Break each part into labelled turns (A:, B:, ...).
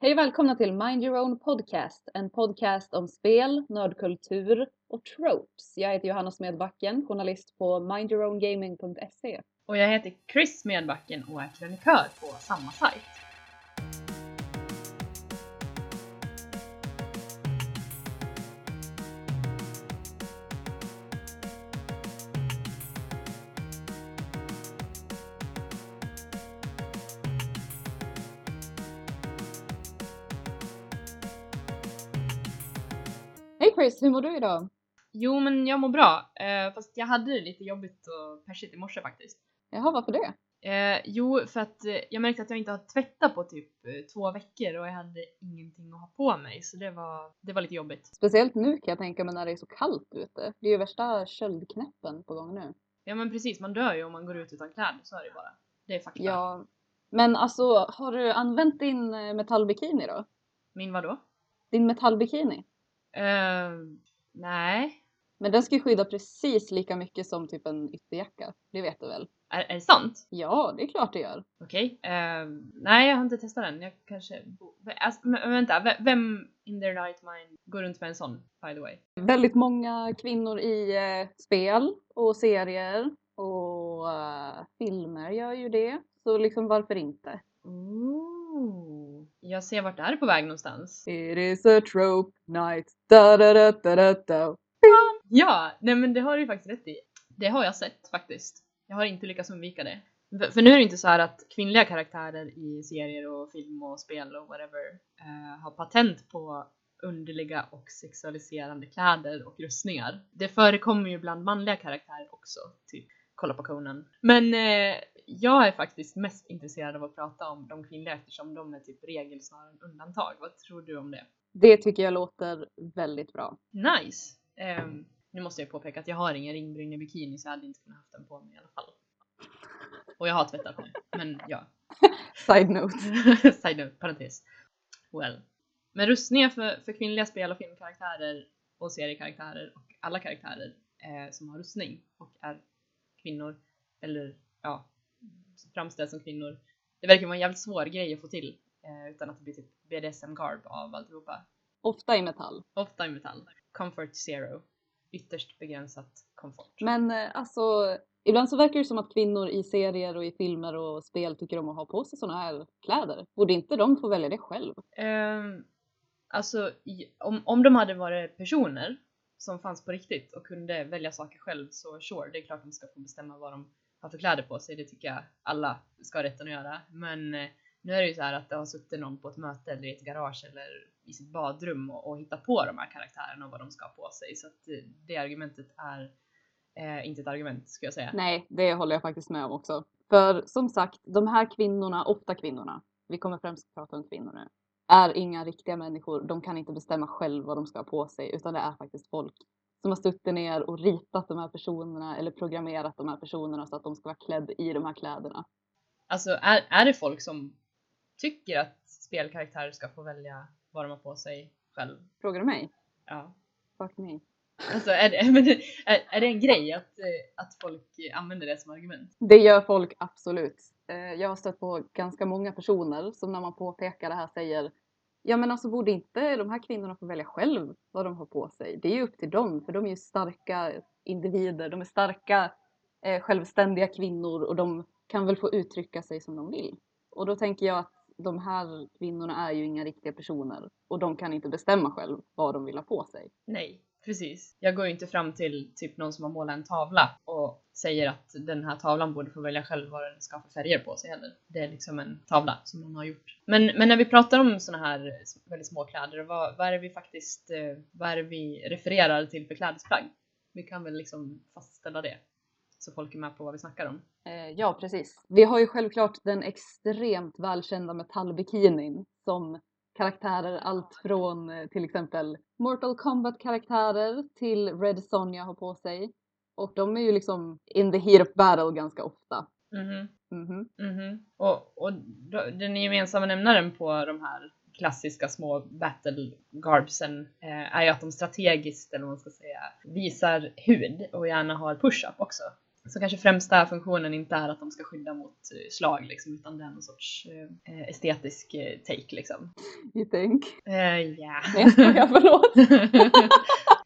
A: Hej och välkomna till Mind Your Own Podcast, en podcast om spel, nördkultur och tropes. Jag heter Johanna Smedbacken, journalist på mindyourowngaming.se.
B: Och jag heter Chris Smedbacken och är krönikör på samma sajt.
A: Chris, hur mår du idag?
B: Jo, men jag mår bra. Eh, fast jag hade det lite jobbigt och persigt i morse faktiskt.
A: Jaha, varför det?
B: Eh, jo, för att eh, jag märkte att jag inte har tvättat på typ eh, två veckor och jag hade ingenting att ha på mig så det var, det var lite jobbigt.
A: Speciellt nu kan jag tänka mig när det är så kallt ute. Det är ju värsta köldknäppen på gång nu.
B: Ja men precis, man dör ju om man går ut utan kläder, så är det bara. Det är fakta.
A: Ja, men alltså har du använt din eh, metallbikini då?
B: Min vadå?
A: Din metallbikini?
B: Eh, nej.
A: Men den ska ju skydda precis lika mycket som typ en ytterjacka. Det vet du väl?
B: Är, är det sant?
A: Ja, det är klart det gör.
B: Okej. Eh, nej, jag har inte testat den. Jag kanske... Alltså, men, vänta, ve- vem in their right mind går runt med en sån, by the way?
A: Väldigt många kvinnor i eh, spel och serier och eh, filmer gör ju det. Så liksom varför inte?
B: Ooh. Jag ser vart det här är på väg någonstans.
A: It is a trope night. Da, da, da, da, da, da.
B: Ja, nej men det har du faktiskt rätt i. Det har jag sett faktiskt. Jag har inte lyckats undvika det. För, för nu är det inte så här att kvinnliga karaktärer i serier och film och spel och whatever eh, har patent på underliga och sexualiserande kläder och rustningar. Det förekommer ju bland manliga karaktärer också, typ kolla på Conan. Men eh, jag är faktiskt mest intresserad av att prata om de kvinnliga eftersom de är typ regel snarare än undantag. Vad tror du om det?
A: Det tycker jag låter väldigt bra.
B: Nice! Ehm, nu måste jag påpeka att jag har ingen ringbrynja i bikini så jag hade inte kunnat haft den på mig i alla fall. Och jag har tvättat den, men ja.
A: Side note.
B: Side note, parentes. Well. Men rustningar för, för kvinnliga spel och filmkaraktärer och seriekaraktärer och alla karaktärer eh, som har rustning och är kvinnor eller ja, framställs som kvinnor. Det verkar vara en jävligt svår grej att få till eh, utan att det blir typ BDSM-garb av alltihopa.
A: Ofta i metall.
B: Ofta i metall. Comfort zero. Ytterst begränsat komfort.
A: Men eh, alltså, ibland så verkar det som att kvinnor i serier och i filmer och spel tycker om att ha på sig sådana här kläder. Borde inte de få välja det själv?
B: Ehm, alltså, om, om de hade varit personer som fanns på riktigt och kunde välja saker själv så sure, det är klart de ska få bestämma vad de har för kläder på sig. Det tycker jag alla ska ha rätten att göra. Men eh, nu är det ju så här att det har suttit någon på ett möte eller i ett garage eller i sitt badrum och, och hittat på de här karaktärerna och vad de ska ha på sig. Så att eh, det argumentet är eh, inte ett argument skulle jag säga.
A: Nej, det håller jag faktiskt med om också. För som sagt, de här kvinnorna, ofta kvinnorna, vi kommer främst prata om kvinnor nu, är inga riktiga människor. De kan inte bestämma själv vad de ska ha på sig, utan det är faktiskt folk som har suttit ner och ritat de här personerna eller programmerat de här personerna så att de ska vara klädda i de här kläderna.
B: Alltså är, är det folk som tycker att spelkaraktärer ska få välja vad de har på sig själv?
A: Frågar du mig?
B: Ja.
A: Fuck me.
B: Alltså är det, är, är det en grej att, eh, att folk använder det som argument?
A: Det gör folk absolut. Eh, jag har stött på ganska många personer som när man påpekar det här säger Ja men alltså borde inte de här kvinnorna få välja själv vad de har på sig? Det är ju upp till dem för de är ju starka individer, de är starka eh, självständiga kvinnor och de kan väl få uttrycka sig som de vill. Och då tänker jag att de här kvinnorna är ju inga riktiga personer och de kan inte bestämma själv vad de vill ha på sig.
B: Nej, precis. Jag går ju inte fram till typ någon som har målat en tavla och säger att den här tavlan borde få välja själv vad den ska ha för färger på sig heller. Det är liksom en tavla som någon har gjort. Men, men när vi pratar om såna här väldigt små kläder, vad, vad är det vi faktiskt, eh, vad är det vi refererar till för klädesplagg? Vi kan väl liksom fastställa det. Så folk är med på vad vi snackar om.
A: Eh, ja, precis. Vi har ju självklart den extremt välkända metallbikinin som karaktärer allt från eh, till exempel Mortal Kombat-karaktärer till Red Sonja har på sig. Och de är ju liksom in the heat of battle ganska ofta.
B: Mhm.
A: Mhm.
B: Mhm. Och, och den gemensamma nämnaren på de här klassiska små battle garbsen eh, är ju att de strategiskt, eller vad man ska säga, visar hud och gärna har push-up också. Så kanske främsta funktionen inte är att de ska skydda mot eh, slag liksom, utan det är någon sorts eh, estetisk eh, take liksom.
A: You think?
B: Eh, ja.
A: Nej jag förlåt.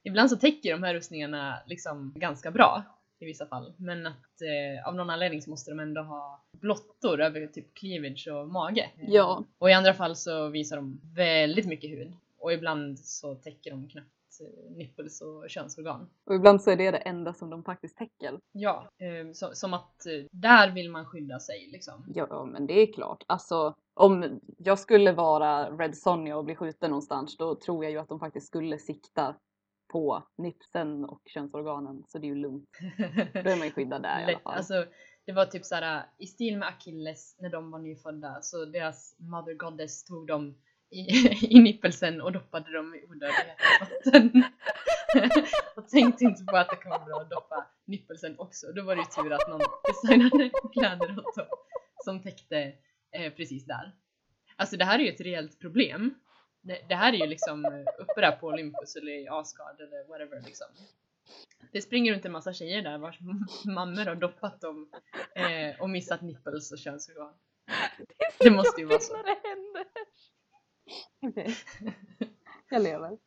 B: Ibland så täcker de här rustningarna liksom ganska bra i vissa fall. Men att eh, av någon anledning så måste de ändå ha blottor över typ cleavage och mage.
A: Ja.
B: Och i andra fall så visar de väldigt mycket hud. Och ibland så täcker de knappt eh, nipples och könsorgan.
A: Och ibland så är det det enda som de faktiskt täcker.
B: Ja, eh, så, som att eh, där vill man skydda sig liksom.
A: Ja, men det är klart. Alltså, om jag skulle vara Red Sonja och bli skjuten någonstans, då tror jag ju att de faktiskt skulle sikta på nipsen och könsorganen. Så det är ju lugnt. Då är man ju skyddad där i alla fall.
B: Alltså, det var typ såhär i stil med Achilles när de var nyfödda så deras mother goddess tog dem i, i nippelsen och doppade dem i odödlighetsvatten. och tänkte inte på att det kan vara bra att doppa nippelsen också. Då var det ju tur att någon designade kläder åt dem som täckte eh, precis där. Alltså det här är ju ett reellt problem. Det, det här är ju liksom eh, uppe där på Olympus eller i Asgard eller whatever liksom. Det springer runt en massa tjejer där vars mammor har doppat dem eh, och missat nipples och könsorgan. Det måste ju vara så.
A: När det händer. Okej. Jag lever.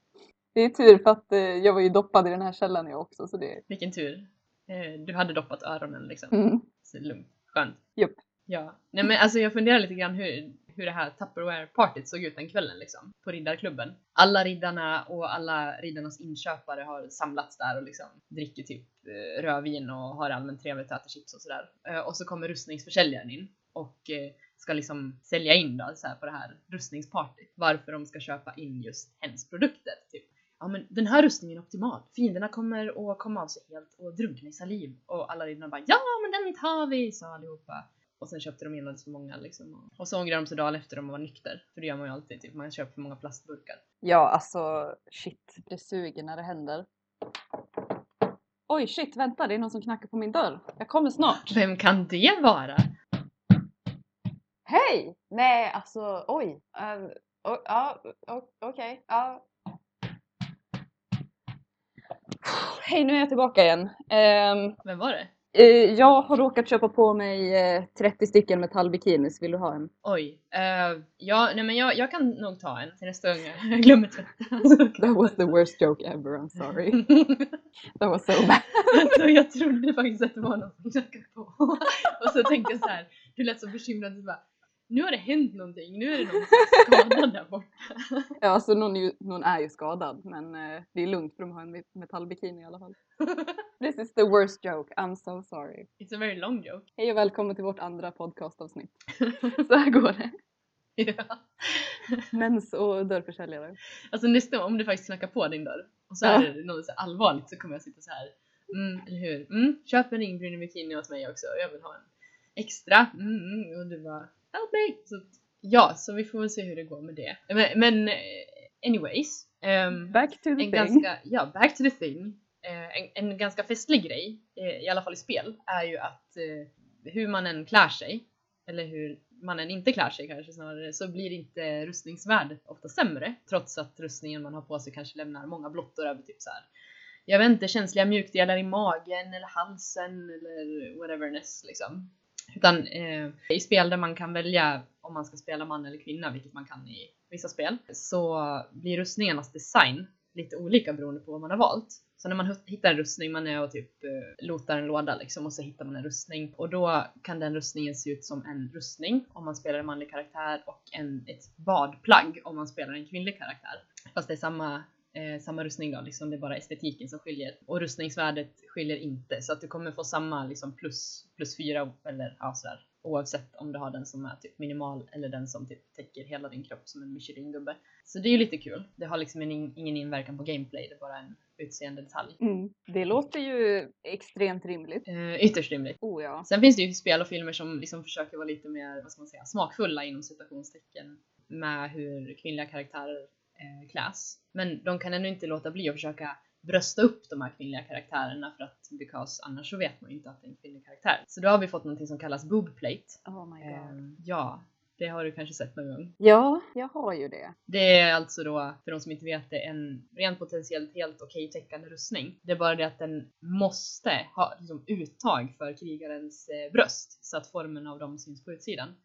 A: Det är tur för att eh, jag var ju doppad i den här källan jag också så det...
B: Vilken tur. Eh, du hade doppat öronen liksom.
A: Mm.
B: Så lugnt. Skönt.
A: Japp.
B: Ja. Nej men alltså jag funderar lite grann hur, hur det här Tupperware-partyt såg ut den kvällen liksom. På riddarklubben. Alla riddarna och alla riddarnas inköpare har samlats där och liksom dricker typ eh, rödvin och har allmänt trevligt och äter chips och sådär. Eh, och så kommer rustningsförsäljaren in och eh, ska liksom sälja in då, så här, på det här rustningspartyt. Varför de ska köpa in just hens produkter. Typ. Ja men den här rustningen är optimal. Fienderna kommer att komma av sig helt och drunkna i saliv. Och alla riddarna bara ja men den tar vi, sa allihopa. Och sen köpte de in alldeles för många liksom. Och så ångrade de sig dagen efter de var nykter. För det gör man ju alltid, typ. man köper för många plastburkar.
A: Ja, alltså shit. Det suger när det händer. Oj shit, vänta det är någon som knackar på min dörr. Jag kommer snart.
B: Vem kan det vara?
A: Hej! Nej, alltså oj. Um, o- ja, o- okej. Ja. Hej, nu är jag tillbaka igen. Ehm,
B: Vem var det?
A: eh, jag har råkat köpa på mig eh, 30 stycken metallbikinis. Vill du ha en?
B: Oj. eh, ja, nej men jag, jag kan nog ta en till nästa gång jag glömmer tvätta.
A: That was the worst joke ever, I'm sorry. That was so bad.
B: alltså, jag trodde faktiskt att det var någon som knackade på. Och så tänkte jag så här, du lät så bekymrad. Så bara, nu har det hänt någonting, nu är det någon som är skadad där borta.
A: Ja, alltså någon är ju, någon är ju skadad, men eh, det är lugnt för de har en met- metallbikini i alla fall. This is the worst joke, I'm so sorry.
B: It's a very long joke.
A: Hej och välkommen till vårt andra podcastavsnitt. Så här går det.
B: ja.
A: Mens och dörrförsäljare.
B: Alltså nästa om du faktiskt knackar på din dörr och så
A: Ja.
B: är det något så allvarligt så kommer jag sitta så här. Mm, eller hur? Mm, köp en ringbrynnig bikini åt mig också. Jag vill ha en extra. Mm, mm. Och du bara help me! Så, ja, så vi får väl se hur det går med det. Men, men eh, anyways. ehm,
A: Back to the
B: en
A: thing.
B: ganska, ja, back to the thing. Eh, en, en ganska festlig grej, eh, i alla fall i spel, är ju att eh, hur man än klär sig, eller hur man än inte klär sig kanske snarare, så blir inte rustningsvärdet ofta sämre. Trots att rustningen man har på sig kanske lämnar många blottor över typ så här. Jag vet inte, känsliga mjukdelar i magen eller halsen eller whateverness liksom. Utan eh, i spel där man kan välja om man ska spela man eller kvinna, vilket man kan i vissa spel, så blir rustningarnas design lite olika beroende på vad man har valt. Så när man hittar en rustning, man är och typ eh, lotar en låda liksom och så hittar man en rustning och då kan den rustningen se ut som en rustning om man spelar en manlig karaktär och en, ett badplagg om man spelar en kvinnlig karaktär. Fast det är samma, eh, samma rustning då, liksom det är bara estetiken som skiljer. Och rustningsvärdet skiljer inte så att du kommer få samma liksom plus, plus fyra eller ja sådär. Oavsett om du har den som är typ minimal eller den som typ täcker hela din kropp som en Michelin-gubbe. Så det är ju lite kul. Det har liksom en, ingen inverkan på gameplay, det är bara en utseende detalj.
A: Mm. Det låter ju extremt rimligt.
B: Eh, ytterst rimligt.
A: Oh ja.
B: Sen finns det ju spel och filmer som liksom försöker vara lite mer, vad ska man säga, smakfulla inom citationstecken med hur kvinnliga karaktärer eh, kläs. Men de kan ännu inte låta bli att försöka brösta upp de här kvinnliga karaktärerna för att because annars så vet man ju inte att det är en kvinnlig karaktär. Så då har vi fått någonting som kallas boobplate.
A: Oh my god.
B: Eh, ja, Det har du kanske sett någon gång?
A: Ja, jag har ju det.
B: Det är alltså då, för de som inte vet det, en rent potentiellt helt okej täckande rustning. Det är bara det att den måste ha liksom, uttag för krigarens eh, bröst så att formen av dem syns på utsidan.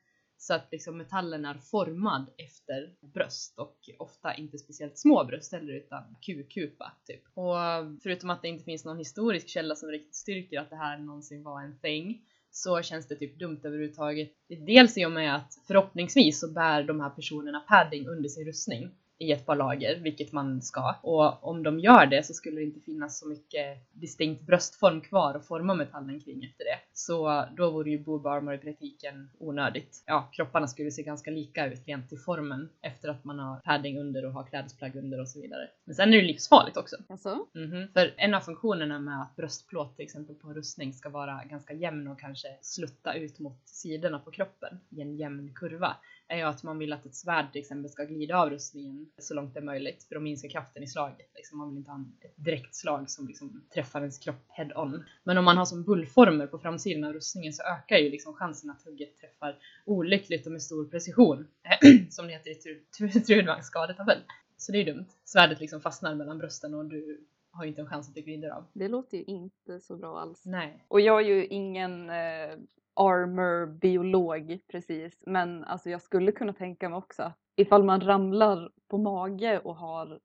B: Så att liksom metallen är formad efter bröst och ofta inte speciellt små bröst heller utan kukupa typ. Och förutom att det inte finns någon historisk källa som riktigt styrker att det här någonsin var en thing så känns det typ dumt överhuvudtaget. Dels i och med att förhoppningsvis så bär de här personerna padding under sin rustning i ett par lager, vilket man ska. Och om de gör det så skulle det inte finnas så mycket distinkt bröstform kvar att forma metallen kring efter det. Så då vore ju boob armor i praktiken onödigt. Ja, kropparna skulle se ganska lika ut rent till formen efter att man har padding under och har klädesplagg under och så vidare. Men sen är det livsfarligt också.
A: Alltså?
B: Mhm. För en av funktionerna med att bröstplåt till exempel på rustning ska vara ganska jämn och kanske slutta ut mot sidorna på kroppen i en jämn kurva är ju att man vill att ett svärd till exempel ska glida av rustningen så långt det är möjligt för att minska kraften i slaget. Liksom man vill inte ha ett direkt slag som liksom träffar ens kropp head on. Men om man har som bullformer på framsidan av rustningen så ökar ju liksom chansen att hugget träffar olyckligt och med stor precision. som det heter i Tru- Tru- Trudvangs skadetabell. Så det är dumt. Svärdet liksom fastnar mellan brösten och du har ju inte en chans att det glider av.
A: Det låter ju inte så bra alls.
B: Nej.
A: Och jag är ju ingen eh, armor-biolog precis, men alltså jag skulle kunna tänka mig också att ifall man ramlar på mage och har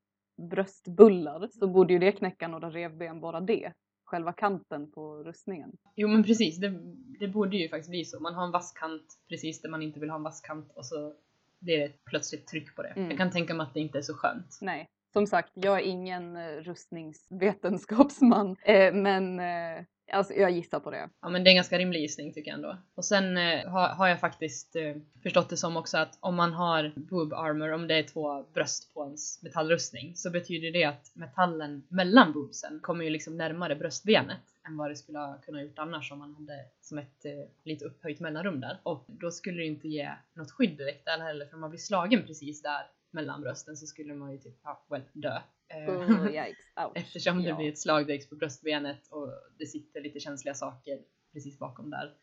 A: bröstbullar så borde ju det knäcka några revben bara det. Själva kanten på rustningen.
B: Jo men precis, det, det borde ju faktiskt bli så. Man har en vass kant precis där man inte vill ha en vass kant och så blir det ett plötsligt tryck på det.
A: Mm.
B: Jag kan tänka mig att det inte är så skönt.
A: Nej, som sagt, jag är ingen eh, rustningsvetenskapsman, eh, men eh, alltså, jag gissar på det.
B: Ja men det är en ganska rimlig gissning tycker jag ändå. Och sen eh, har, har jag faktiskt eh, förstått det som också att om man har boob armor, om det är två bröst på ens metallrustning, så betyder det att metallen mellan boobsen kommer ju liksom närmare bröstbenet än vad det skulle ha kunnat gjort annars om man hade som ett eh, lite upphöjt mellanrum där. Och då skulle det inte ge något skydd direkt där heller, för om man blir slagen precis där mellan brösten så skulle man ju typ, ja, well, dö. Eh,
A: Oh, yikes.
B: Eftersom det
A: Ja.
B: blir ett slag direkt på bröstbenet och det sitter lite känsliga saker precis bakom där.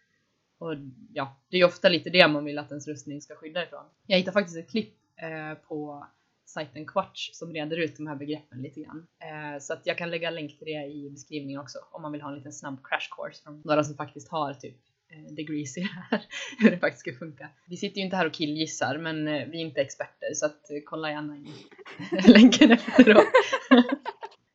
B: Och ja, det är ju ofta lite det man vill att ens rustning ska skydda ifrån. Jag hittade faktiskt ett klipp eh, på sajten Quatch som reder ut de här begreppen lite grann. Eh, så att jag kan lägga länk till det i beskrivningen också om man vill ha en liten snabb crash course från några som faktiskt har typ Eh, the greasy här, hur det faktiskt ska funka. Vi sitter ju inte här och killgissar men eh, vi är inte experter så att eh, kolla gärna in länken efteråt.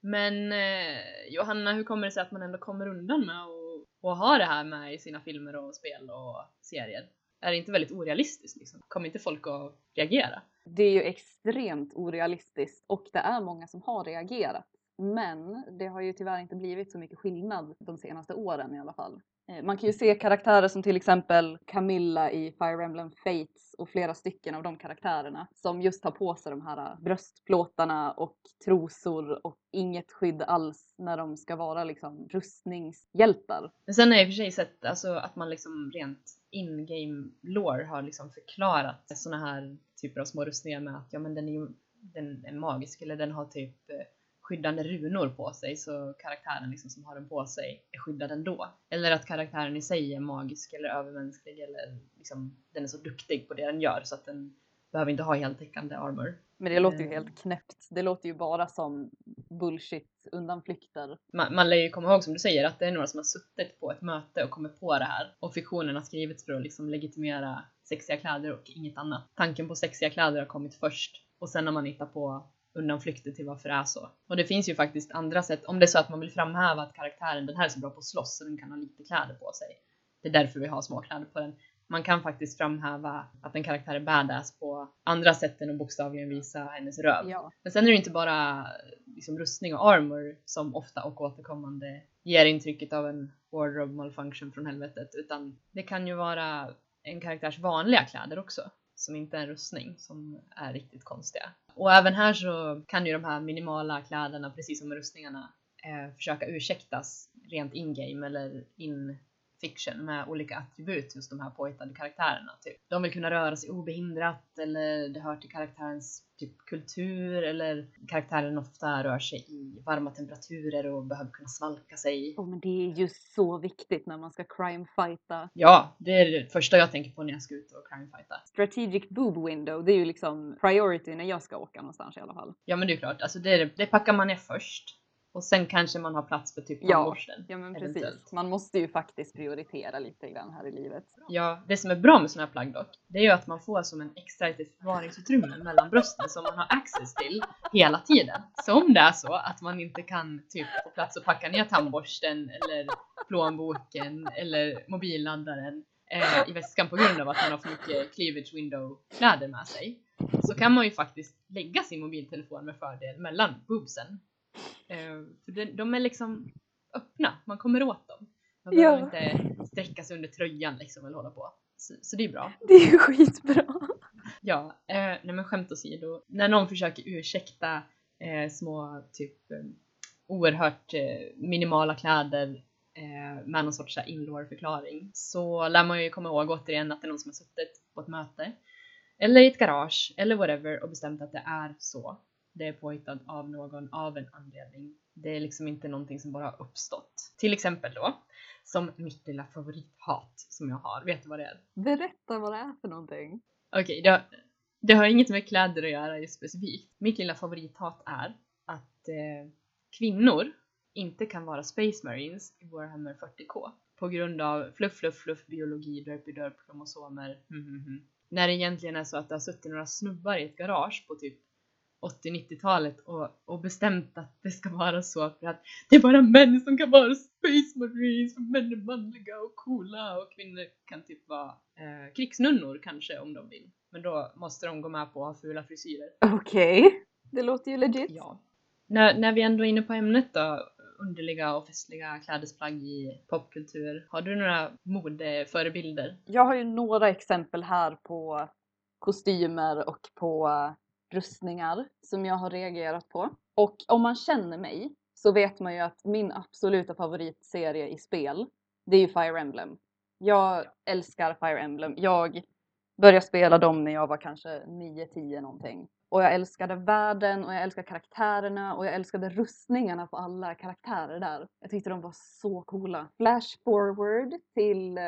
B: Men eh, Johanna, hur kommer det sig att man ändå kommer undan med att att ha det här med i sina filmer och spel och serier? Är det inte väldigt orealistiskt liksom? Kommer inte folk att reagera?
A: Det är ju extremt orealistiskt och det är många som har reagerat. Men det har ju tyvärr inte blivit så mycket skillnad de senaste åren i alla fall. Eh, man kan ju se karaktärer som till exempel Camilla i Fire Emblem Fates och flera stycken av de karaktärerna som just har på sig de här eh, bröstplåtarna och trosor och inget skydd alls när de ska vara liksom rustningshjältar.
B: Men sen har jag i och för sig sett alltså, att man liksom rent in-game lore har liksom förklarat sådana här typer av små rustningar med att ja men den är ju den är magisk eller den har typ eh, skyddande runor på sig så karaktären liksom som har den på sig är skyddad ändå. Eller att karaktären i sig är magisk eller övermänsklig eller liksom den är så duktig på det den gör så att den behöver inte ha heltäckande armor.
A: Men det låter ju
B: Mm.
A: helt knäppt. Det låter ju bara som bullshit undanflykter.
B: man, man lär ju komma ihåg som du säger att det är några som har suttit på ett möte och kommit på det här och fiktionen har skrivits för att liksom legitimera sexiga kläder och inget annat. Tanken på sexiga kläder har kommit först och sen har man hittat på undanflykter till varför det är så. Och det finns ju faktiskt andra sätt, om det är så att man vill framhäva att karaktären, den här är så bra på att slåss så den kan ha lite kläder på sig. Det är därför vi har små kläder på den. Man kan faktiskt framhäva att en karaktär är badass på andra sätt än att bokstavligen visa hennes röv.
A: Ja.
B: Men sen är det inte bara liksom, rustning och armor som ofta och återkommande ger intrycket av en wardrobe malfunction från helvetet utan det kan ju vara en karaktärs vanliga kläder också som inte är en rustning som är riktigt konstiga. Och även här så kan ju de här minimala kläderna precis som rustningarna eh, försöka ursäktas rent in-game eller in fiction med olika attribut hos de här påhittade karaktärerna. Typ. De vill kunna röra sig obehindrat eller det hör till karaktärens typ kultur eller karaktären ofta rör sig i varma temperaturer och behöver kunna svalka sig.
A: Oh, men det är ju så viktigt när man ska crime-fighta.
B: Ja, det är det första jag tänker på när jag ska ut och crime-fighta.
A: Strategic boob window, det är ju liksom priority när jag ska åka någonstans i alla fall.
B: Ja men det är klart, alltså det, det packar man ner först. Och sen kanske man har plats för typ
A: Ja.
B: tandborsten.
A: Ja men
B: Eventuellt.
A: precis. Man måste ju faktiskt prioritera lite grann här i livet.
B: Ja, det som är bra med såna här plagg dock, det är ju att man får som en extra litet förvaringsutrymme mellan brösten som man har access till hela tiden. Så om det är så att man inte kan typ få plats att packa ner tandborsten eller plånboken eller mobilladdaren eh, i väskan på grund av att man har för mycket cleavage window kläder med sig, så kan man ju faktiskt lägga sin mobiltelefon med fördel mellan boobsen. Eh, för de, är liksom öppna, man kommer åt dem. Man
A: Ja.
B: behöver inte sträcka sig under tröjan liksom eller hålla på. Så, så det är bra.
A: Det är ju skitbra.
B: Ja, eh, nej men skämt åsido. När någon försöker ursäkta eh, små typ eh, oerhört eh, minimala kläder eh, med någon sorts inlår-förklaring så lär man ju komma ihåg återigen att det är någon som har suttit på ett möte eller i ett garage eller whatever och bestämt att det är så. Det är påhittat av någon av en anledning. Det är liksom inte någonting som bara har uppstått. Till exempel då, som mitt lilla favorithat som jag har. Vet du vad det är?
A: Berätta vad det är för någonting.
B: Okej, det, har- det har inget med kläder att göra just specifikt. Mitt lilla favorithat är att eh, kvinnor inte kan vara Space Marines i Warhammer 40K på grund av fluff, fluff, fluff, biologi, derpy, derp, kromosomer, hm, hm, hm. När det egentligen är så att det har suttit några snubbar i ett garage på typ 80-90-talet och, och bestämt att det ska vara så för att det är bara män som kan vara Space Marines, för män är manliga och coola och kvinnor kan typ vara eh, krigsnunnor kanske om de vill. Men då måste de gå med på att ha fula frisyrer.
A: Okej. Det låter ju legit.
B: Ja. När, när vi ändå är inne på ämnet då, underliga och festliga klädesplagg i popkultur. Har du några modeförebilder?
A: Jag har ju några exempel här på kostymer och på rustningar som jag har reagerat på. Och om man känner mig så vet man ju att min absoluta favoritserie i spel, det är ju Fire Emblem. Jag älskar Fire Emblem. Jag började spela dem när jag var kanske 9-10 någonting. Och jag älskade världen och jag älskade karaktärerna och jag älskade rustningarna på alla karaktärer där. Jag tyckte de var så coola. Flash forward till eh,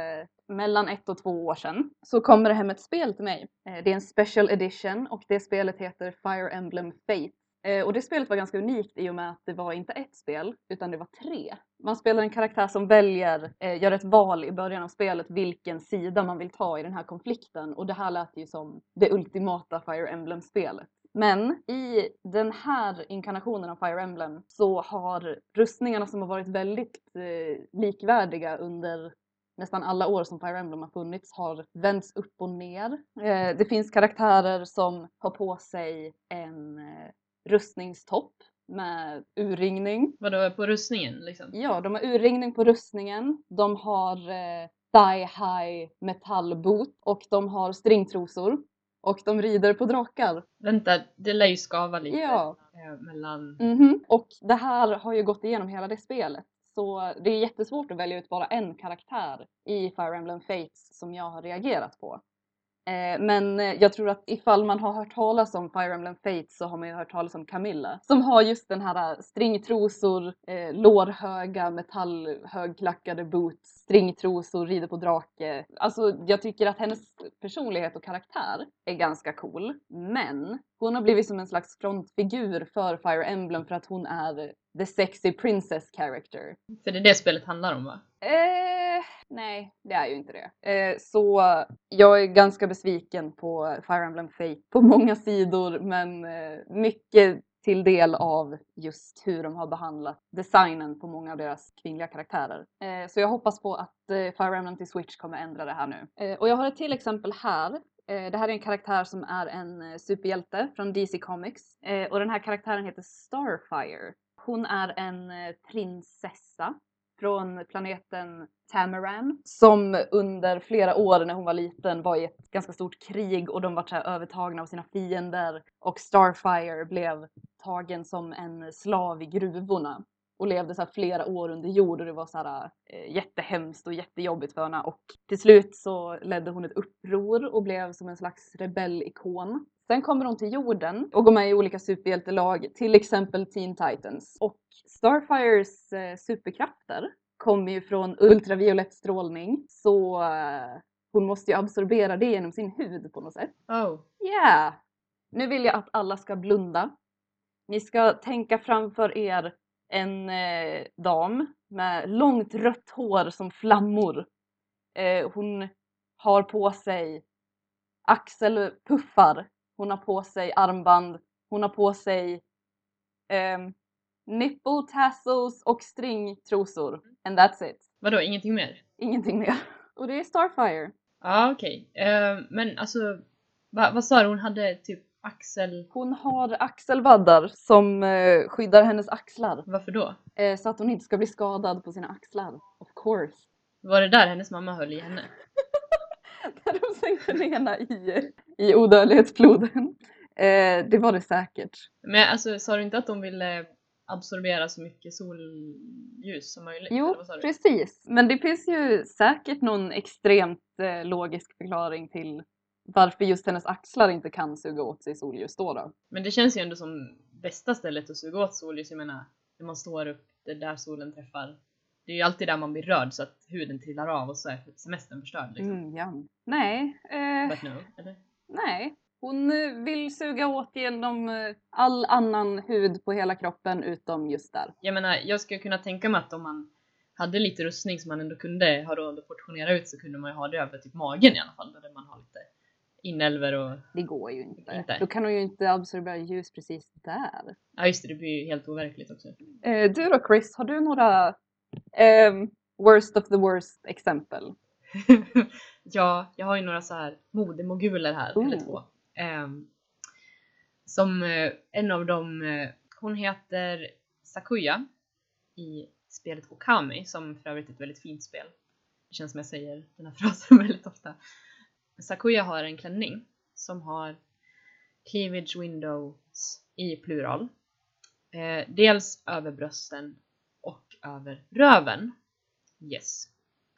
A: mellan ett och två år sedan så kommer det hem ett spel till mig. Eh, det är en special edition och det spelet heter Fire Emblem Fate. Eh, och det spelet var ganska unikt i och med att det var inte ett spel utan det var tre. Man spelar en karaktär som väljer, eh, gör ett val i början av spelet vilken sida man vill ta i den här konflikten och det här lät ju som det ultimata Fire Emblem-spelet. Men i den här inkarnationen av Fire Emblem så har rustningarna som har varit väldigt eh, likvärdiga under nästan alla år som Fire Emblem har funnits har vänts upp och ner. Eh, det finns karaktärer som har på sig en eh, rustningstopp med urringning.
B: Vadå, på rustningen liksom?
A: Ja, de har urringning på rustningen. De har eh, thigh high metallboot och de har stringtrosor. Och de rider på drakar.
B: Vänta, det lär ju skava lite
A: Ja.
B: eh, mellan...
A: Mhm. Och det här har ju gått igenom hela det spelet. Så det är jättesvårt att välja ut bara en karaktär i Fire Emblem Fates som jag har reagerat på. Eh, men eh, jag tror att ifall man har hört talas om Fire Emblem Fates så har man ju hört talas om Camilla. Som har just den här eh, stringtrosor, lårhöga metallhögklackade boots, stringtrosor, rider på drake. Alltså jag tycker att hennes personlighet och karaktär är ganska cool. Men hon har blivit som en slags frontfigur för Fire Emblem för att hon är the sexy princess character.
B: För det är det spelet handlar om va?
A: Eh, nej, det är ju inte det. Eh, så jag är ganska besviken på Fire Emblem Fate på många sidor men eh, mycket till del av just hur de har behandlat designen på många av deras kvinnliga karaktärer. Eh, så jag hoppas på att eh, Fire Emblem till Switch kommer ändra det här nu. Eh, och jag har ett till exempel här. Det här är en karaktär som är en superhjälte från DC Comics. Och den här karaktären heter Starfire. Hon är en eh, prinsessa från planeten Tamaran som under flera år när hon var liten var i ett ganska stort krig och de var så här övertagna av sina fiender och Starfire blev tagen som en slav i gruvorna. och levde så här flera år under jord och det var så här, eh, jättehemskt och jättejobbigt för henne och till slut så ledde hon ett uppror och blev som en slags rebellikon. Sen kommer hon till jorden och går med i olika superhjältelag, till exempel Teen Titans. Och Starfires eh, superkrafter kommer ju från ultraviolett strålning så eh, hon måste ju absorbera det genom sin hud på något sätt.
B: Oh.
A: Yeah! Nu vill jag att alla ska blunda. Ni ska tänka framför er en eh, dam med långt rött hår som flammor. Eh, hon har på sig axelpuffar. Hon har på sig armband. Hon har på sig ehm, nipple tassels och stringtrosor. And that's it.
B: Vadå, ingenting mer?
A: Ingenting mer. Och det är Starfire.
B: Ja, okej. Eh, men alltså, va, vad sa du? Hon hade typ axel...
A: Hon har axelvaddar som eh, skyddar hennes axlar.
B: Varför då?
A: Eh, så att hon inte ska bli skadad på sina axlar. Of course.
B: Var det där hennes mamma höll i henne?
A: Där de sänkte rena i, i odödlighetsfloden. Eh, det var det säkert.
B: Men alltså, sa du inte att de ville absorbera så mycket solljus som möjligt?
A: Jo, precis. Men det finns ju säkert någon extremt eh, logisk förklaring till varför just hennes axlar inte kan suga åt sig solljus då. då.
B: Men det känns ju ändå som bästa stället att suga åt solljus. Jag menar, när man står upp, det är där solen träffar. Det är ju alltid där man blir röd så att huden trillar av och så är semestern förstörd liksom.
A: Mm, ja. Nej, eh,
B: But no, eller?
A: nej. Hon eh, vill suga åt genom eh, all annan hud på hela kroppen utom just där.
B: Jag menar, jag skulle kunna tänka mig att om man hade lite rustning som man ändå kunde ha råd att portionera ut så kunde man ju ha det över typ magen i alla fall. Där man har lite inälvor och...
A: Det går ju inte.
B: Inte.
A: Då kan hon ju inte absorbera ljus precis där.
B: Ja just det, det blir ju helt overkligt också.
A: Eh, du då Chris, har du några ehm, worst of the worst exempel?
B: ja, jag har ju några så här modemoguler här,
A: Ooh.
B: eller två. Ehm, som eh, en av dem, eh, hon heter Sakuya i spelet Okami, som för övrigt är ett väldigt fint spel. Det känns som jag säger den här frasen väldigt ofta. Sakuya har en klänning som har cleavage windows i plural. Eh, dels över brösten över röven. Yes.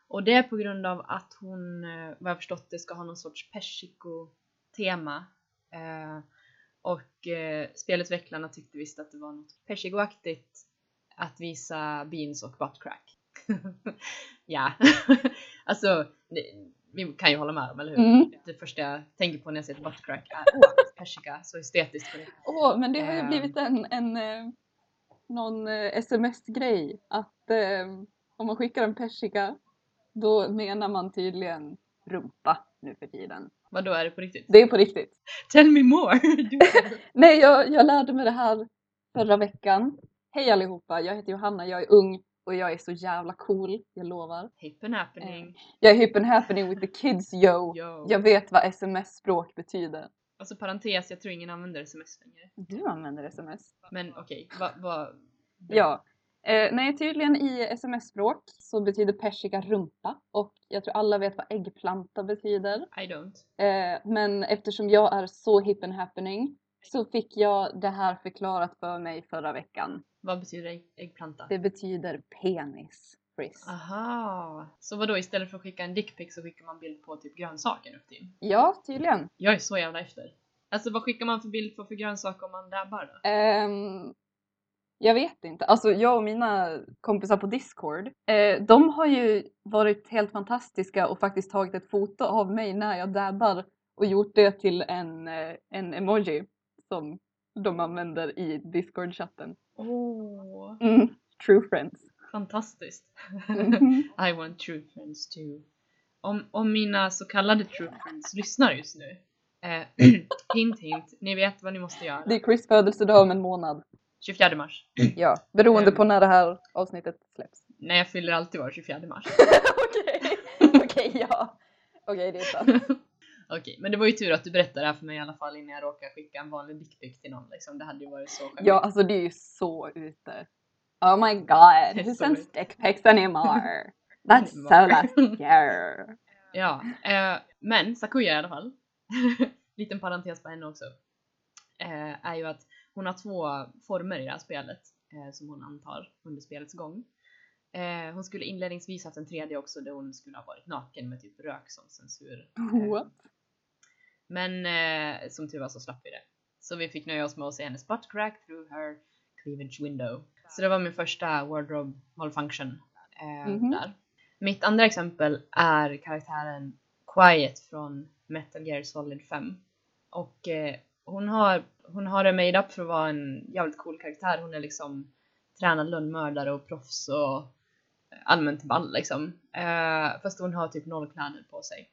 B: Och det är på grund av att hon, eh, vad jag förstått det, ska ha någon sorts persiko-tema. Eh, och eh, spelutvecklarna tyckte visst att det var något persikoaktigt att visa beans och buttcrack. ja, alltså det, vi kan ju hålla med om, eller hur?
A: Mm.
B: Det första jag tänker på när jag ser ett buttcrack är åh, persika, så estetiskt. det.
A: Åh, men det har ju
B: Ehm.
A: blivit en, en eh, någon eh, sms-grej att eh, om man skickar en persika då menar man tydligen rumpa nu för tiden.
B: Vad då är det på riktigt?
A: Det är på riktigt.
B: Tell me more!
A: Nej, jag, jag lärde mig det här förra veckan. Hej allihopa, jag heter Johanna, jag är ung och jag är så jävla cool, jag lovar.
B: Hip and happening.
A: Jag är hip and happening with the kids yo.
B: Yo.
A: Jag vet vad sms-språk betyder.
B: Alltså parentes, jag tror ingen använder sms längre.
A: Du använder sms?
B: Men okej, vad... vad-
A: Ja. Eh, nej, tydligen i sms-språk så betyder persika rumpa och jag tror alla vet vad äggplanta betyder.
B: I don't.
A: Eh, men eftersom jag är så hip and happening så fick jag det här förklarat för mig förra veckan.
B: Vad betyder ägg, äggplanta?
A: Det betyder penis, Chris.
B: Aha! Så vad då istället för att skicka en dickpic så skickar man bild på typ grönsaker upp till?
A: Ja, tydligen.
B: Jag är så jävla efter. Alltså vad skickar man för bild på för grönsaker om man dabbar då?
A: Ehm, jag vet inte. Alltså jag och mina kompisar på Discord, eh, de har ju varit helt fantastiska och faktiskt tagit ett foto av mig när jag dabbar och gjort det till en, eh, en emoji som de använder i Discord-chatten.
B: Åh,
A: Mm, true friends.
B: Fantastiskt!
A: Mhm.
B: I want true friends too. Om, om mina så kallade true friends lyssnar just nu. Eh, hint hint, ni vet vad ni måste göra.
A: Det är Chris födelsedag om en månad.
B: 24 mars.
A: Ja, beroende på när det här avsnittet släpps.
B: Nej, jag fyller alltid var 24 mars.
A: Okej, okej ja. Okej, det är sant.
B: Okej, men det var ju tur att du berättade det här för mig i alla fall innan jag råkade skicka en vanlig dickpic till någon. Liksom. Det hade ju varit så skönt.
A: Ja, alltså det är ju så ute. Oh my god, who sends dick pics anymore? That's so last year.
B: Ja, eh, men Sakuya i alla fall, liten parentes på henne också, eh, är ju att hon har två former i det här spelet. eh, som hon antar under spelets gång. Eh, hon skulle inledningsvis haft en tredje också där hon skulle ha varit naken med typ rök som censur. Eh,
A: What?
B: Men eh, som tur var så slapp vi det. Så vi fick nöja oss med att se hennes butt crack through her cleavage window. Så det var min första wardrobe malfunction eh,
A: Mhm.
B: där. Mitt andra exempel är karaktären Quiet från Metal Gear Solid 5. Och eh, hon, har, hon har det made up för att vara en jävligt cool karaktär. Hon är liksom tränad lönnmördare och proffs och allmänt ball liksom. Eh, fast hon har typ noll kläder på sig.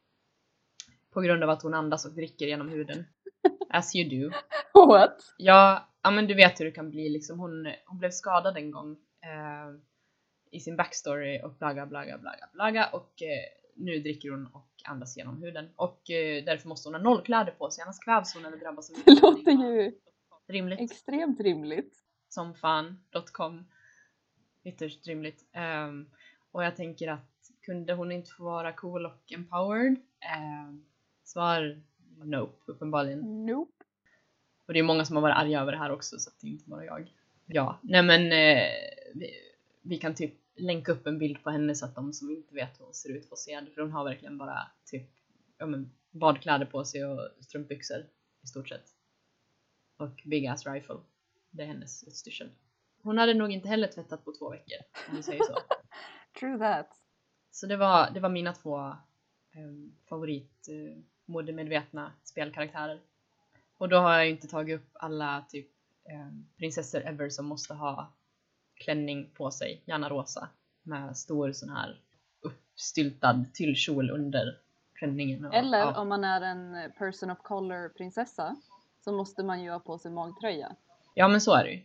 B: På grund av att hon andas och dricker genom huden. As you do.
A: What?
B: Ja, ja men du vet hur det kan bli liksom. Hon, hon blev skadad en gång eh, i sin backstory och blaga blaga blaga blaga och eh, nu dricker hon och andas genom huden och eh, därför måste hon ha noll kläder på sig annars kvävs hon eller drabbas av
A: Det låter ju
B: Rimligt
A: extremt rimligt.
B: som fan.com Ytterst rimligt. Ehm, och jag tänker att kunde hon inte få vara cool och empowered? Um, svar nope, uppenbarligen.
A: Nope.
B: Och det är många som har varit arga över det här också så det är inte bara jag. Ja, nej men eh, vi, vi kan typ länka upp en bild på henne så att de som inte vet hur hon ser ut får se det. För hon har verkligen bara typ ja, men, badkläder på sig och strumpbyxor i stort sett. Och big ass rifle. Det är hennes utstyrsel. Hon hade nog inte heller tvättat på två veckor om vi säger så.
A: True that.
B: Så det var, det var mina två um, favorit uh, modemedvetna spelkaraktärer. Och då har jag inte tagit upp alla typ um, prinsessor ever som måste ha klänning på sig, gärna rosa, med stor sån här uppstyltad tyllkjol under klänningen. Och,
A: Eller
B: ja.
A: om man är en person of color prinsessa så måste man ju ha på sig magtröja.
B: Ja men så är det ju.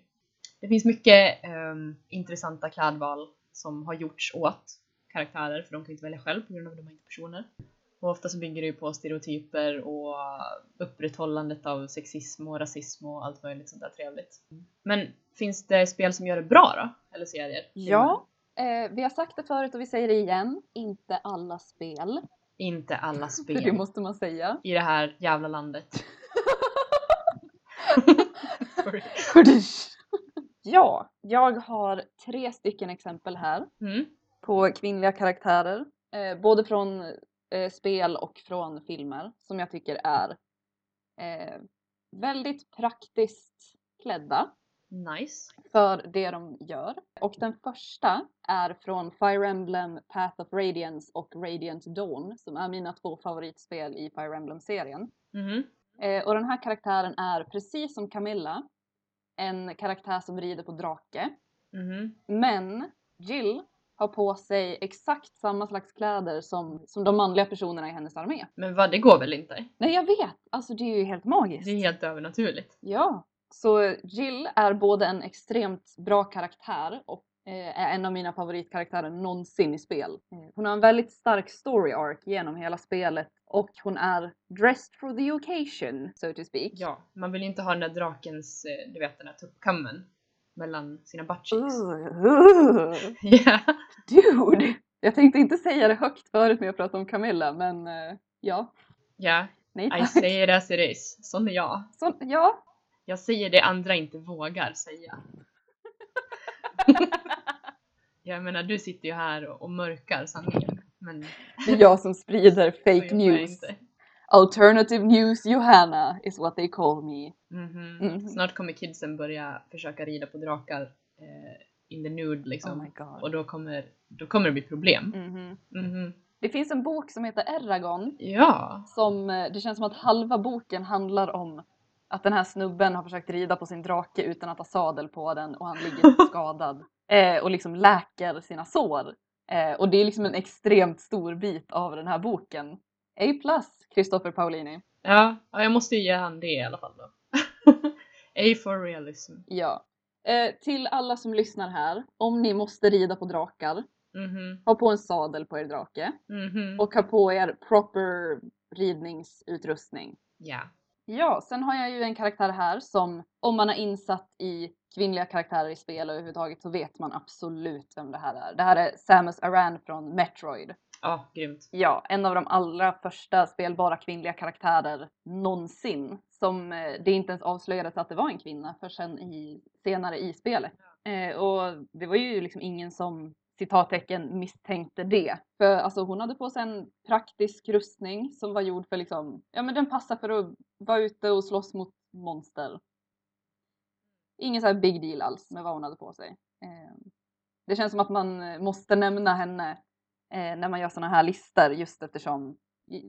B: Det finns mycket ehm, intressanta klädval som har gjorts åt karaktärer för de kan inte välja själv på grund av att de är inte personer. Och ofta så bygger det ju på stereotyper och upprätthållandet av sexism och rasism och allt möjligt sånt där trevligt. Men finns det spel som gör det bra då? Eller serier?
A: Ja. Eh, vi har sagt det förut och vi säger det igen. Inte alla spel.
B: Inte alla spel
A: det måste man säga.
B: i det här jävla landet.
A: Ja, jag har tre stycken exempel här
B: Mm.
A: på kvinnliga karaktärer. Eh, både från eh, spel och från filmer som jag tycker är eh, väldigt praktiskt klädda
B: Nice.
A: för det de gör. Och den första är från Fire Emblem Path of Radiance och Radiant Dawn som är mina två favoritspel i Fire Emblem-serien.
B: Mhm.
A: Eh, och den här karaktären är precis som Camilla en karaktär som rider på drake.
B: Mhm.
A: Men Jill har på sig exakt samma slags kläder som, som de manliga personerna i hennes armé.
B: Men vad, det går väl inte?
A: Nej jag vet, alltså det är ju helt magiskt.
B: Det är helt övernaturligt.
A: Ja, så Jill är både en extremt bra karaktär och eh, är en av mina favoritkaraktärer någonsin i spel. Eh, Hon har en väldigt stark story arc genom hela spelet och hon är dressed for the occasion, so to speak.
B: Ja, man vill ju inte ha den där drakens, eh, du vet den där tuppkammen mellan sina buttcheeks.
A: Ugh, ugh.
B: Ja.
A: Dude! Jag tänkte inte säga det högt förut när jag pratade om Camilla, men eh, ja.
B: Ja,
A: Nej
B: I say it as it is. Sån är jag.
A: Så, ja.
B: Jag säger det andra inte vågar säga. Jag menar, du sitter ju här och, och mörkar sanningen. Men
A: Det är jag som sprider fake news.
B: inte.
A: Alternative news Johanna is what they call me.
B: Mhm.
A: Mhm.
B: Snart kommer kidsen börja försöka rida på drakar eh, in the nude liksom.
A: Oh
B: och då kommer, då kommer det bli problem.
A: Mhm.
B: Mhm.
A: Det finns en bok som heter Eragon
B: Ja.
A: som eh, det känns som att halva boken handlar om att den här snubben har försökt rida på sin drake utan att ha sadel på den och han ligger skadad eh, och liksom läker sina sår. Eh, och det är liksom en extremt stor bit av den här boken. A Christopher Paulini.
B: Ja, ja, jag måste ju ge han det i alla fall då. A for realism.
A: Ja. Eh, till alla som lyssnar här, om ni måste rida på drakar,
B: Mhm,
A: ha på en sadel på er drake
B: mhm.
A: och ha på er proper ridningsutrustning.
B: Ja.
A: Ja, sen har jag ju en karaktär här som om man är insatt i kvinnliga karaktärer i spel överhuvudtaget så vet man absolut vem det här är. Det här är Samus Aran från Metroid.
B: Ja, grymt.
A: Ja, en av de allra första spelbara kvinnliga karaktärer någonsin. Som eh, det inte ens avslöjades att det var en kvinna förrän i, senare i spelet. Eh, och det var ju liksom ingen som citattecken misstänkte det. För alltså hon hade på sig en praktisk rustning som var gjord för liksom, ja men den passar för att vara ute och slåss mot monster. Ingen så här big deal alls med vad hon hade på sig. Eh, det känns som att man måste nämna henne eh, när man gör sådana här listor just eftersom,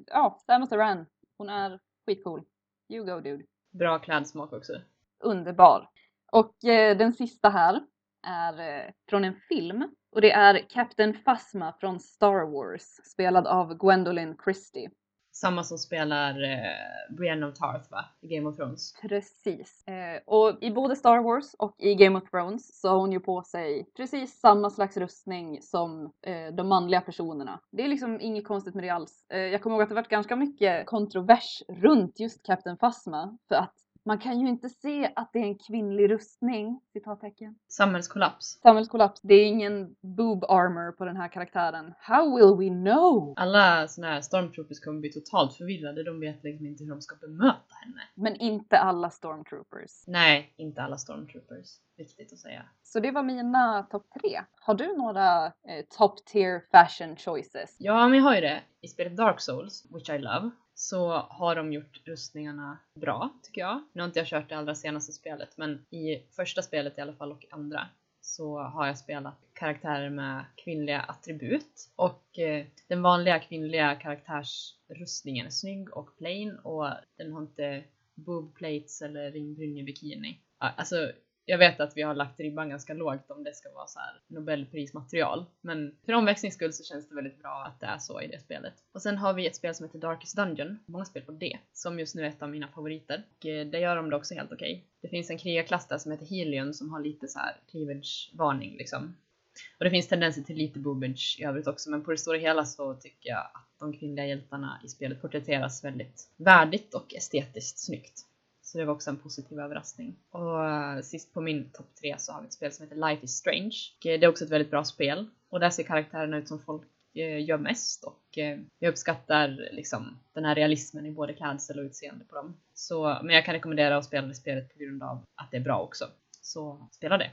A: ja, Samus Aran, hon är skitcool. You go dude.
B: Bra klädsmak också.
A: Underbar. Och eh, den sista här är eh, från en film och det är Captain Phasma från Star Wars spelad av Gwendolyn Christie.
B: Samma som spelar eh, Brienne of Tarth va? I Game of Thrones.
A: Precis. Eh, och i både Star Wars och i Game of Thrones så har hon ju på sig precis samma slags rustning som eh, de manliga personerna. Det är liksom inget konstigt med det alls. Eh, jag kommer ihåg att det varit ganska mycket kontrovers runt just Captain Phasma för att man kan ju inte se att det är en kvinnlig rustning, citattecken.
B: Samhällskollaps.
A: Samhällskollaps. Det är ingen boob armor på den här karaktären. How will we know?
B: Alla såna här stormtroopers kommer bli totalt förvirrade. De vet liksom inte hur de ska bemöta henne.
A: Men inte alla stormtroopers.
B: Nej, inte alla stormtroopers. Viktigt att säga.
A: Så det var mina topp tre. Har du några eh, top tier fashion choices?
B: Ja, men jag har ju det. I spelet Dark Souls, which I love, så har de gjort rustningarna bra tycker jag. Nu har inte jag kört det allra senaste spelet men i första spelet i alla fall och andra så har jag spelat karaktärer med kvinnliga attribut och eh, den vanliga kvinnliga karaktärsrustningen är snygg och plain och den har inte boob plates eller ringbrynjebikini. Alltså jag vet att vi har lagt ribban ganska lågt om det ska vara så här Nobelprismaterial. Men för omväxlings skull så känns det väldigt bra att det är så i det spelet. Och sen har vi ett spel som heter Darkest Dungeon, många spel på det, som just nu är ett av mina favoriter. Och eh, där det gör de det också helt okej. Okay. Det finns en krigarklass där som heter Helion som har lite så här cleavage-varning liksom. Och det finns tendenser till lite boobage i övrigt också, men på det stora hela så tycker jag att de kvinnliga hjältarna i spelet porträtteras väldigt värdigt och estetiskt snyggt. Så det var också en positiv överraskning. Och uh, sist på min topp tre så har vi ett spel som heter Life is Strange. Och, eh, det är också ett väldigt bra spel. Och där ser karaktärerna ut som folk uh, gör mest och jag uppskattar liksom den här realismen i både klädsel och utseende på dem. Så, men jag kan rekommendera att spela det spelet på grund av att det är bra också. Så spela det.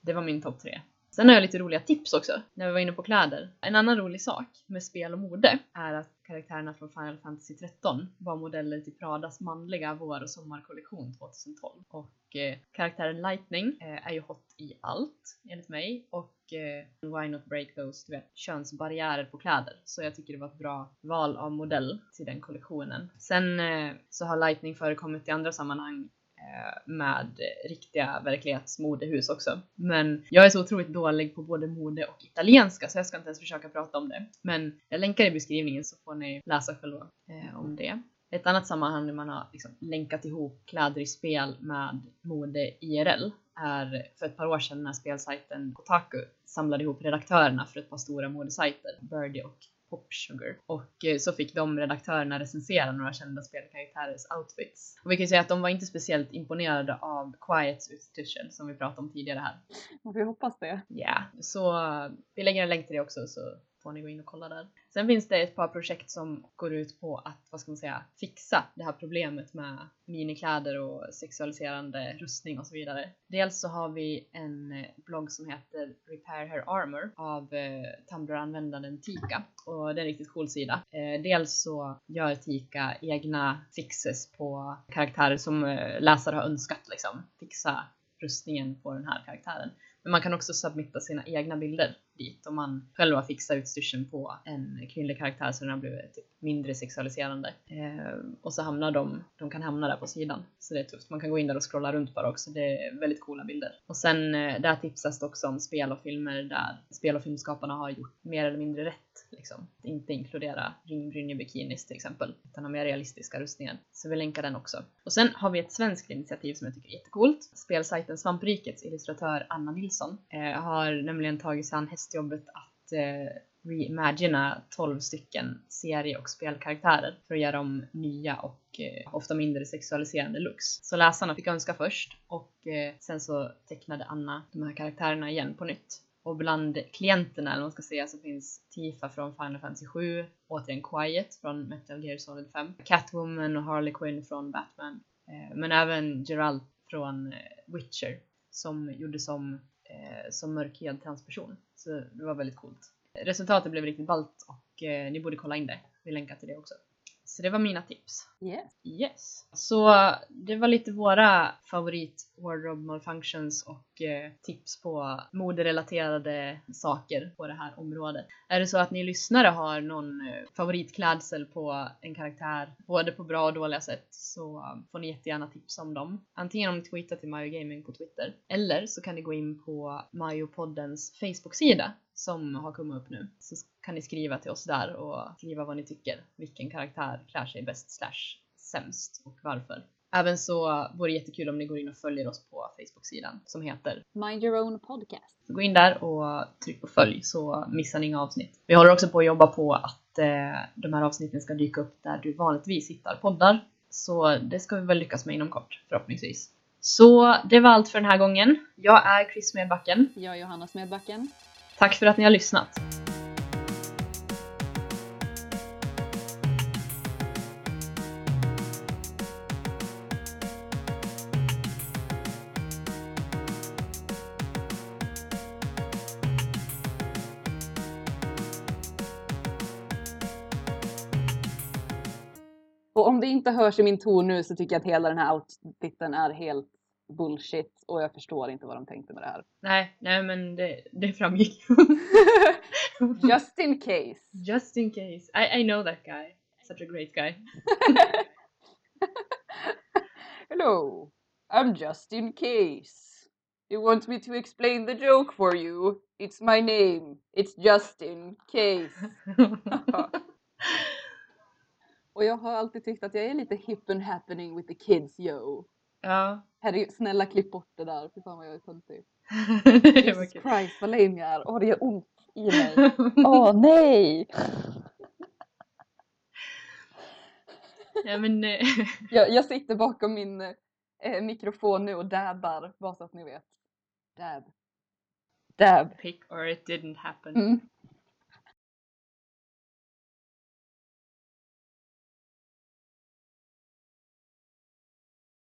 B: Det var min topp tre. Sen har jag lite roliga tips också, när vi var inne på kläder. En annan rolig sak med spel och mode är att karaktärerna från Final Fantasy 13 var modeller till Pradas manliga vår och sommarkollektion 2012. Och eh, karaktären Lightning eh, är ju hot i allt, enligt mig. Och eh, why not break those, du vet, könsbarriärer på kläder. Så jag tycker det var ett bra val av modell till den kollektionen. Sen eh, så har Lightning förekommit i andra sammanhang Eh, med riktiga verklighetsmodehus också. Men jag är så otroligt dålig på både mode och italienska så jag ska inte ens försöka prata om det. Men jag länkar i beskrivningen så får ni läsa själva eh, om det. Ett annat sammanhang där man har liksom länkat ihop kläder i spel med mode IRL är för ett par år sedan när spelsajten Kotaku samlade ihop redaktörerna för ett par stora modesajter, Birdie och Pop Sugar. Och eh, så fick de redaktörerna recensera några kända spelkaraktärers outfits. Och vi kan ju säga att de var inte speciellt imponerade av Quiets utstyrsel som vi pratade om tidigare här.
A: Vi hoppas det.
B: Ja, yeah. så vi lägger en länk till det också så får ni gå in och kolla där. Sen finns det ett par projekt som går ut på att, vad ska man säga, fixa det här problemet med minikläder och sexualiserande rustning och så vidare. Dels så har vi en eh, blogg som heter Repair Her Armor av eh, Tumblr-användaren Tika och det är en riktigt cool sida. Eh, dels så gör Tika egna fixes på karaktärer som eh, läsare har önskat liksom. Fixa rustningen på den här karaktären. Men man kan också submitta sina egna bilder dit om man själv har fixat utstyrseln på en kvinnlig karaktär så den har blivit typ mindre sexualiserande. Eh, och så hamnar de, de kan hamna där på sidan. Så det är tufft. Man kan gå in där och scrolla runt bara också. Det är väldigt coola bilder. Och sen eh, där tipsas det också om spel och filmer där spel och filmskaparna har gjort mer eller mindre rätt. Liksom. Inte inkludera ringbrynje-bikinis till exempel, utan ha mer realistiska rustningar. Så vi länkar den också. Och sen har vi ett svenskt initiativ som jag tycker är jättecoolt. Spelsajten Svamprikets illustratör Anna Nilsson eh, har nämligen tagit sig an hästjobbet att eh, reimagina 12 stycken serie och spelkaraktärer för att göra dem nya och eh, ofta mindre sexualiserande looks. Så läsarna fick önska först och eh, sen så tecknade Anna de här karaktärerna igen på nytt och bland klienterna, eller man ska säga, så finns Tifa från Final Fantasy 7, återigen Quiet från Metal Gear Solid 5, Catwoman och Harley Quinn från Batman, eh, men även Geralt från eh, Witcher som gjorde som, eh, som mörkhyad transperson. Så det var väldigt coolt. Resultatet blev riktigt ballt och ni borde kolla in det. Vi länkar till det också. Så det var mina tips.
A: Yes.
B: Yes. Så det var lite våra favorit wardrobe malfunctions och eh, tips på moderelaterade saker på det här området. Är det så att ni lyssnare har någon eh, favoritklädsel på en karaktär, både på bra och dåliga sätt, så eh, får ni jättegärna tipsa om dem. Antingen om ni tweetar till Mario Gaming på Twitter, eller så kan ni gå in på Mario-poddens Facebook-sida som har kommit upp nu. Så kan ni skriva till oss där och skriva vad ni tycker. Vilken karaktär klär sig bäst slash sämst och varför. Även så vore det jättekul om ni går in och följer oss på Facebook-sidan som heter
A: Mind your own podcast.
B: så gå in där och tryck på följ så missar ni inga avsnitt. Vi håller också på att jobba på att eh, de här avsnitten ska dyka upp där du vanligtvis hittar poddar. Så det ska vi väl lyckas med inom kort förhoppningsvis. Så det var allt för den här gången. Jag är Chris Medbacken.
A: Jag är Johanna Smedbacken.
B: Tack för att ni har lyssnat.
A: Och om det inte hörs i min ton nu så tycker jag att hela den här outfiten är helt bullshit och jag förstår inte vad de tänkte med det här.
B: Nej, nej men det, det framgick.
A: Just in case.
B: Just in case. I, I know that guy. Such a great guy.
A: Hello, I'm just in case. You want me to explain the joke for you? It's my name. It's just in case. Och jag har alltid tyckt att jag är lite hip and happening with the kids yo.
B: Ja,
A: Herregud, snälla klipp bort det där. Fy fan vad jag är töntig. Jesus. Christ vad lame jag är. Åh det gör ont i mig. Åh nej!
B: ja men eh,
A: Jag, jag sitter bakom min eh, mikrofon nu och dabbar, bara så att ni vet. Dab. Dab.
B: pick or it didn't happen.
A: Mm.